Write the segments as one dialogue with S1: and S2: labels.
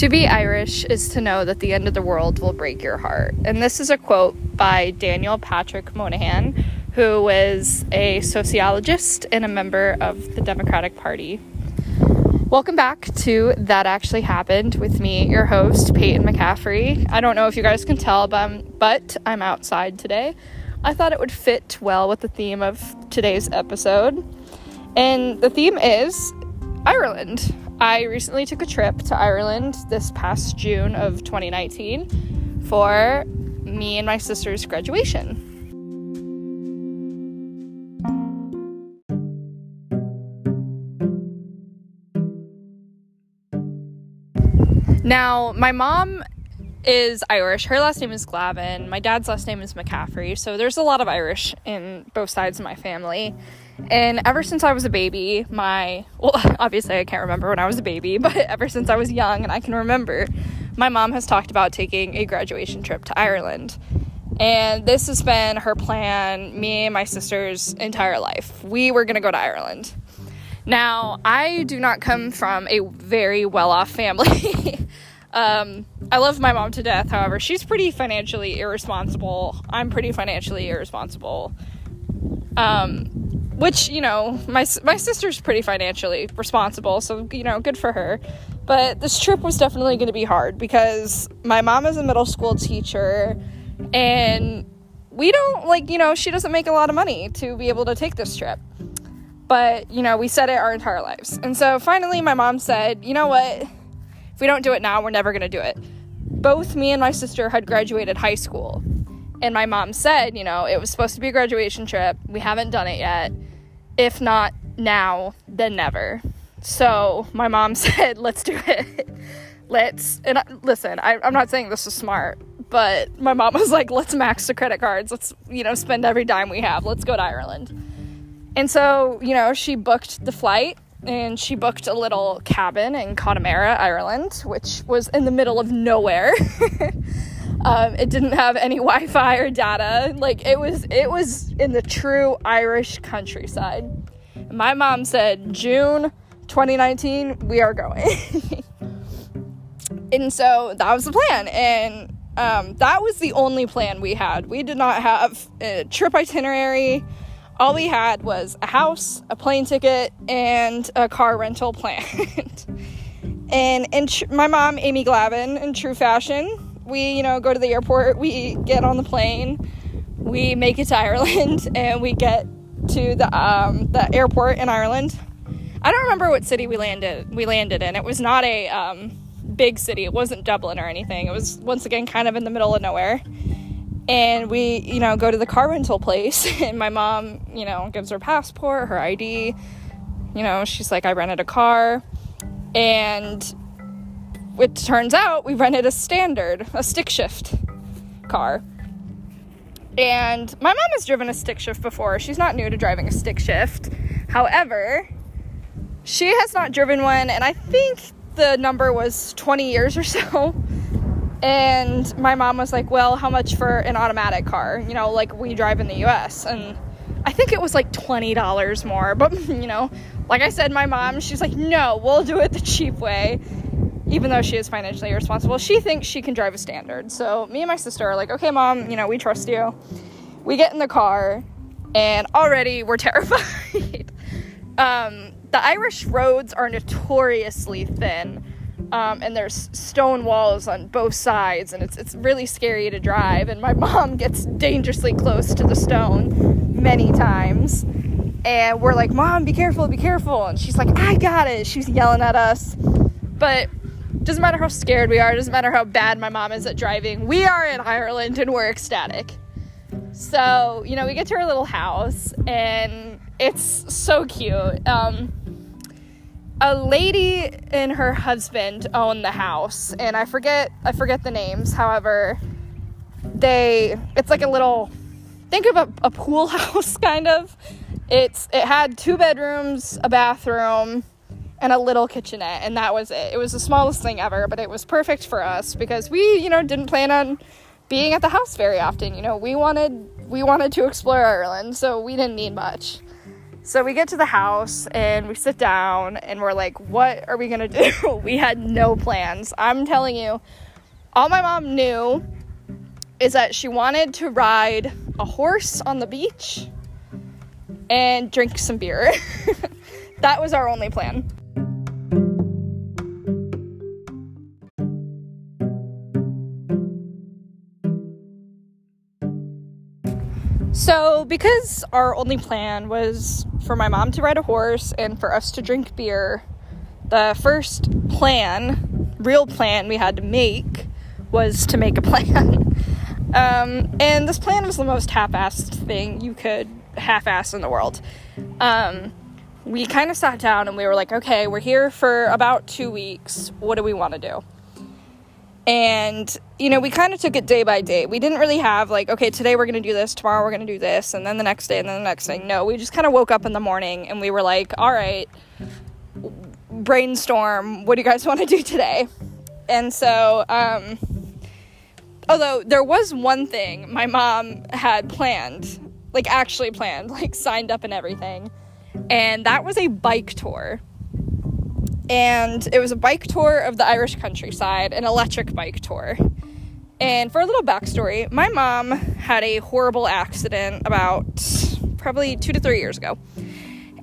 S1: To be Irish is to know that the end of the world will break your heart. And this is a quote by Daniel Patrick Moynihan, who was a sociologist and a member of the Democratic Party. Welcome back to That Actually Happened with me, your host, Peyton McCaffrey. I don't know if you guys can tell, but I'm, but I'm outside today. I thought it would fit well with the theme of today's episode. And the theme is Ireland. I recently took a trip to Ireland this past June of 2019 for me and my sister's graduation. Now, my mom is Irish. Her last name is Glavin. My dad's last name is McCaffrey. So there's a lot of Irish in both sides of my family. And ever since I was a baby, my, well, obviously I can't remember when I was a baby, but ever since I was young and I can remember, my mom has talked about taking a graduation trip to Ireland. And this has been her plan, me and my sister's entire life. We were gonna go to Ireland. Now, I do not come from a very well off family. um, I love my mom to death, however, she's pretty financially irresponsible. I'm pretty financially irresponsible. Um, which you know my my sister's pretty financially responsible so you know good for her. But this trip was definitely going to be hard because my mom is a middle school teacher and we don't like you know she doesn't make a lot of money to be able to take this trip. But you know we said it our entire lives. And so finally my mom said you know what? If we don't do it now we're never going to do it. Both me and my sister had graduated high school. And my mom said you know it was supposed to be a graduation trip. We haven't done it yet if not now, then never. So my mom said, let's do it. let's, and I, listen, I, I'm not saying this is smart, but my mom was like, let's max the credit cards. Let's, you know, spend every dime we have. Let's go to Ireland. And so, you know, she booked the flight and she booked a little cabin in Connemara, Ireland, which was in the middle of nowhere. Um, it didn't have any Wi-Fi or data. Like it was, it was in the true Irish countryside. My mom said June 2019 we are going, and so that was the plan. And um, that was the only plan we had. We did not have a trip itinerary. All we had was a house, a plane ticket, and a car rental plan. and in tr- my mom, Amy Glavin, in true fashion, we, you know, go to the airport, we get on the plane, we make it to Ireland, and we get to the um, the airport in Ireland. I don't remember what city we landed we landed in. It was not a um, big city. It wasn't Dublin or anything. It was once again kind of in the middle of nowhere. And we, you know, go to the car rental place, and my mom, you know, gives her passport, her ID. You know, she's like, I rented a car, and it turns out we rented a standard, a stick shift car. And my mom has driven a stick shift before. She's not new to driving a stick shift. However, she has not driven one, and I think the number was 20 years or so. And my mom was like, Well, how much for an automatic car? You know, like we drive in the US. And I think it was like $20 more. But, you know, like I said, my mom, she's like, No, we'll do it the cheap way even though she is financially irresponsible, she thinks she can drive a standard. So me and my sister are like, okay, mom, you know, we trust you. We get in the car, and already we're terrified. um, the Irish roads are notoriously thin. Um, and there's stone walls on both sides, and it's it's really scary to drive. And my mom gets dangerously close to the stone many times, and we're like, "Mom, be careful, be careful!" And she's like, "I got it." She's yelling at us, but doesn't matter how scared we are, doesn't matter how bad my mom is at driving, we are in Ireland and we're ecstatic. So, you know, we get to our little house and it's so cute. Um, a lady and her husband own the house and I forget I forget the names. However, they it's like a little think of a, a pool house kind of. It's it had two bedrooms, a bathroom, and a little kitchenette and that was it. It was the smallest thing ever, but it was perfect for us because we, you know, didn't plan on being at the house very often. You know, we wanted we wanted to explore Ireland, so we didn't need much. So we get to the house and we sit down and we're like, what are we gonna do? we had no plans. I'm telling you, all my mom knew is that she wanted to ride a horse on the beach and drink some beer. that was our only plan. So, because our only plan was for my mom to ride a horse and for us to drink beer, the first plan, real plan we had to make was to make a plan. Um, and this plan was the most half assed thing you could half ass in the world. Um, we kind of sat down and we were like, okay, we're here for about two weeks. What do we want to do? And, you know, we kind of took it day by day. We didn't really have, like, okay, today we're going to do this, tomorrow we're going to do this, and then the next day, and then the next thing No, we just kind of woke up in the morning and we were like, all right, brainstorm, what do you guys want to do today? And so, um, although there was one thing my mom had planned, like, actually planned, like, signed up and everything, and that was a bike tour and it was a bike tour of the Irish countryside, an electric bike tour. And for a little backstory, my mom had a horrible accident about probably two to three years ago.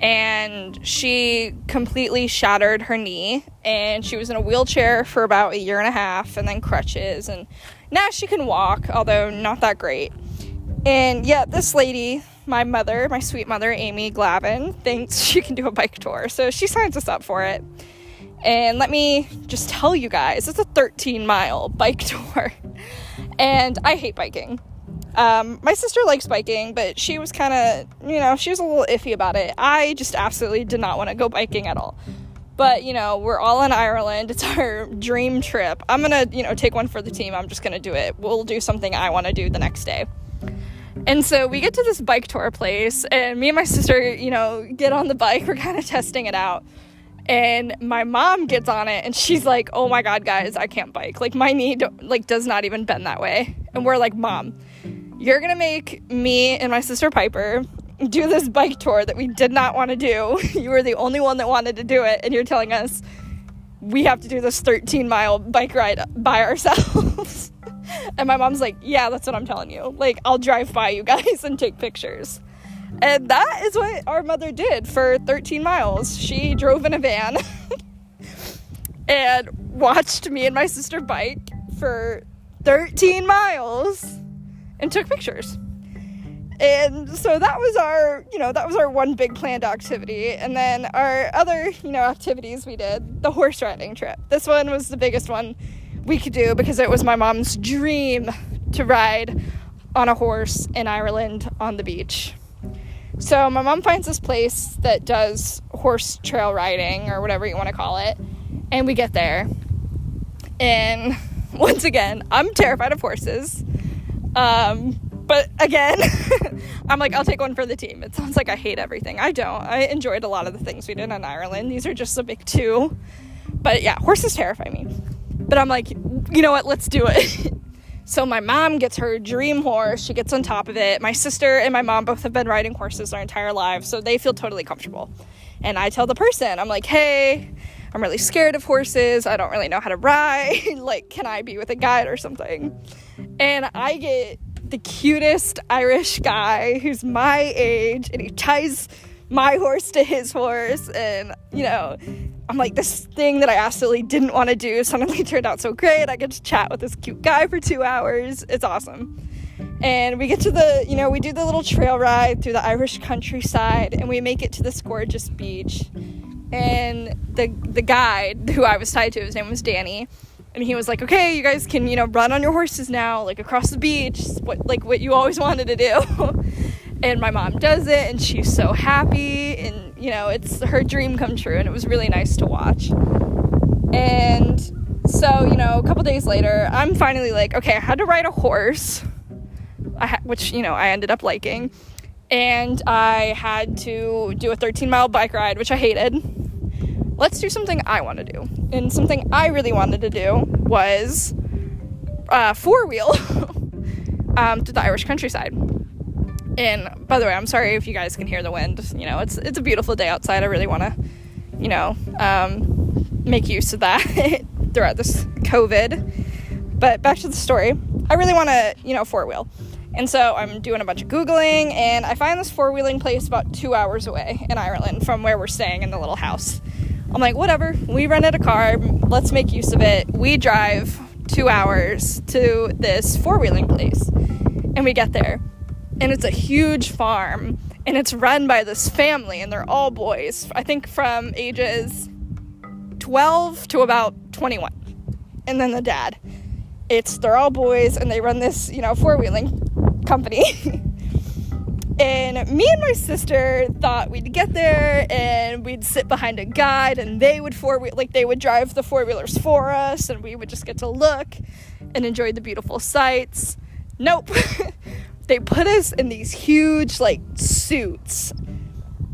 S1: And she completely shattered her knee, and she was in a wheelchair for about a year and a half, and then crutches. And now she can walk, although not that great. And yet, this lady, my mother, my sweet mother, Amy Glavin, thinks she can do a bike tour. So she signs us up for it. And let me just tell you guys, it's a 13 mile bike tour. and I hate biking. Um, my sister likes biking, but she was kind of, you know, she was a little iffy about it. I just absolutely did not want to go biking at all. But, you know, we're all in Ireland. It's our dream trip. I'm going to, you know, take one for the team. I'm just going to do it. We'll do something I want to do the next day. And so we get to this bike tour place, and me and my sister, you know, get on the bike. We're kind of testing it out. And my mom gets on it and she's like oh my god guys i can't bike. Like my knee like does not even bend that way. And we're like mom you're gonna make me and my sister piper do this bike tour that we did not want to do. You were the only one that wanted to do it and you're telling us we have to do this 13 mile bike ride by ourselves and my mom's like yeah that's what i'm telling you like i'll drive by you guys and take pictures and that is what our mother did for 13 miles. She drove in a van and watched me and my sister bike for 13 miles and took pictures. And so that was our, you know, that was our one big planned activity. And then our other, you know, activities we did, the horse riding trip. This one was the biggest one we could do because it was my mom's dream to ride on a horse in Ireland on the beach. So my mom finds this place that does horse trail riding or whatever you want to call it. And we get there. And once again, I'm terrified of horses. Um, but again, I'm like, I'll take one for the team. It sounds like I hate everything. I don't. I enjoyed a lot of the things we did in Ireland. These are just the big two. But yeah, horses terrify me. But I'm like, you know what? Let's do it. So my mom gets her dream horse, she gets on top of it. My sister and my mom both have been riding horses their entire lives, so they feel totally comfortable. And I tell the person, I'm like, hey, I'm really scared of horses. I don't really know how to ride. like, can I be with a guide or something? And I get the cutest Irish guy who's my age, and he ties my horse to his horse. And, you know, I'm like, this thing that I absolutely didn't want to do suddenly turned out so great. I get to chat with this cute guy for two hours. It's awesome. And we get to the, you know, we do the little trail ride through the Irish countryside and we make it to this gorgeous beach. And the the guide who I was tied to, his name was Danny, and he was like, "Okay, you guys can, you know, run on your horses now, like across the beach, what like what you always wanted to do." and my mom does it and she's so happy and you know it's her dream come true and it was really nice to watch. And so you know a couple days later i'm finally like okay i had to ride a horse ha- which you know i ended up liking and i had to do a 13 mile bike ride which i hated. Let's do something i want to do. And something i really wanted to do was uh, four wheel um, to the irish countryside And by the way, I'm sorry if you guys can hear the wind. You know, it's it's a beautiful day outside. I really want to, you know, um, make use of that throughout this COVID. But back to the story. I really want to, you know, four wheel. And so I'm doing a bunch of Googling and I find this four wheeling place about two hours away in Ireland from where we're staying in the little house. I'm like, whatever, we rented a car, let's make use of it. We drive two hours to this four wheeling place. And we get there. And it's a huge farm. And it's run by this family, and they're all boys. I think from ages 12 to about 21. And then the dad. It's they're all boys and they run this, you know, four-wheeling company. and me and my sister thought we'd get there and we'd sit behind a guide and they would four wheel like they would drive the four-wheelers for us and we would just get to look and enjoy the beautiful sights. Nope. they put us in these huge like suits.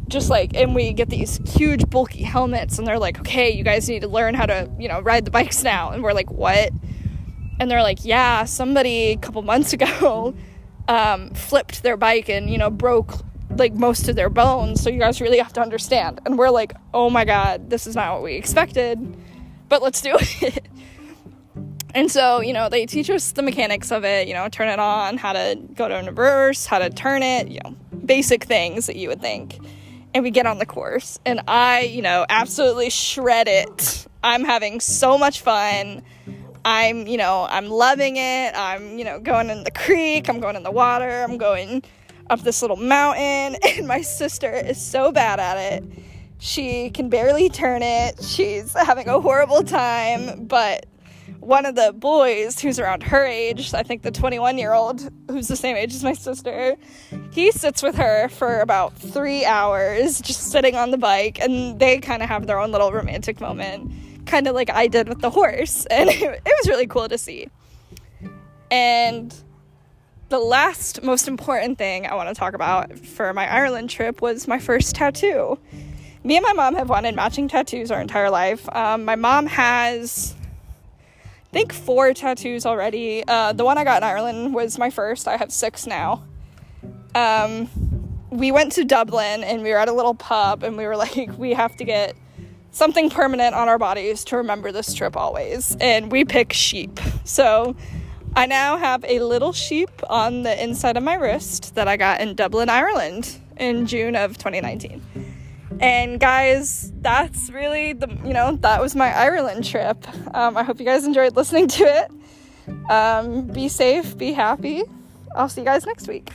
S1: Just like and we get these huge bulky helmets and they're like okay you guys need to learn how to you know ride the bikes now. And we're like what? And they're like yeah somebody a couple months ago um, flipped their bike and you know broke like most of their bones so you guys really have to understand. And we're like oh my god this is not what we expected but let's do it and so you know they teach us the mechanics of it you know turn it on how to go to reverse how to turn it you know basic things that you would think and we get on the course and I, you know, absolutely shred it. I'm having so much fun. I'm, you know, I'm loving it. I'm, you know, going in the creek, I'm going in the water, I'm going up this little mountain and my sister is so bad at it. She can barely turn it. She's having a horrible time, but one of the boys who's around her age, I think the 21 year old who's the same age as my sister, he sits with her for about three hours just sitting on the bike, and they kind of have their own little romantic moment, kind of like I did with the horse, and it, it was really cool to see. And the last most important thing I want to talk about for my Ireland trip was my first tattoo. Me and my mom have wanted matching tattoos our entire life. Um, my mom has I think four tattoos already. Uh, the one I got in Ireland was my first. I have six now. Um, we went to Dublin and we were at a little pub and we were like, we have to get something permanent on our bodies to remember this trip always. And we pick sheep. So I now have a little sheep on the inside of my wrist that I got in Dublin, Ireland in June of 2019. And guys, that's really the, you know, that was my Ireland trip. Um, I hope you guys enjoyed listening to it. Um, be safe, be happy. I'll see you guys next week.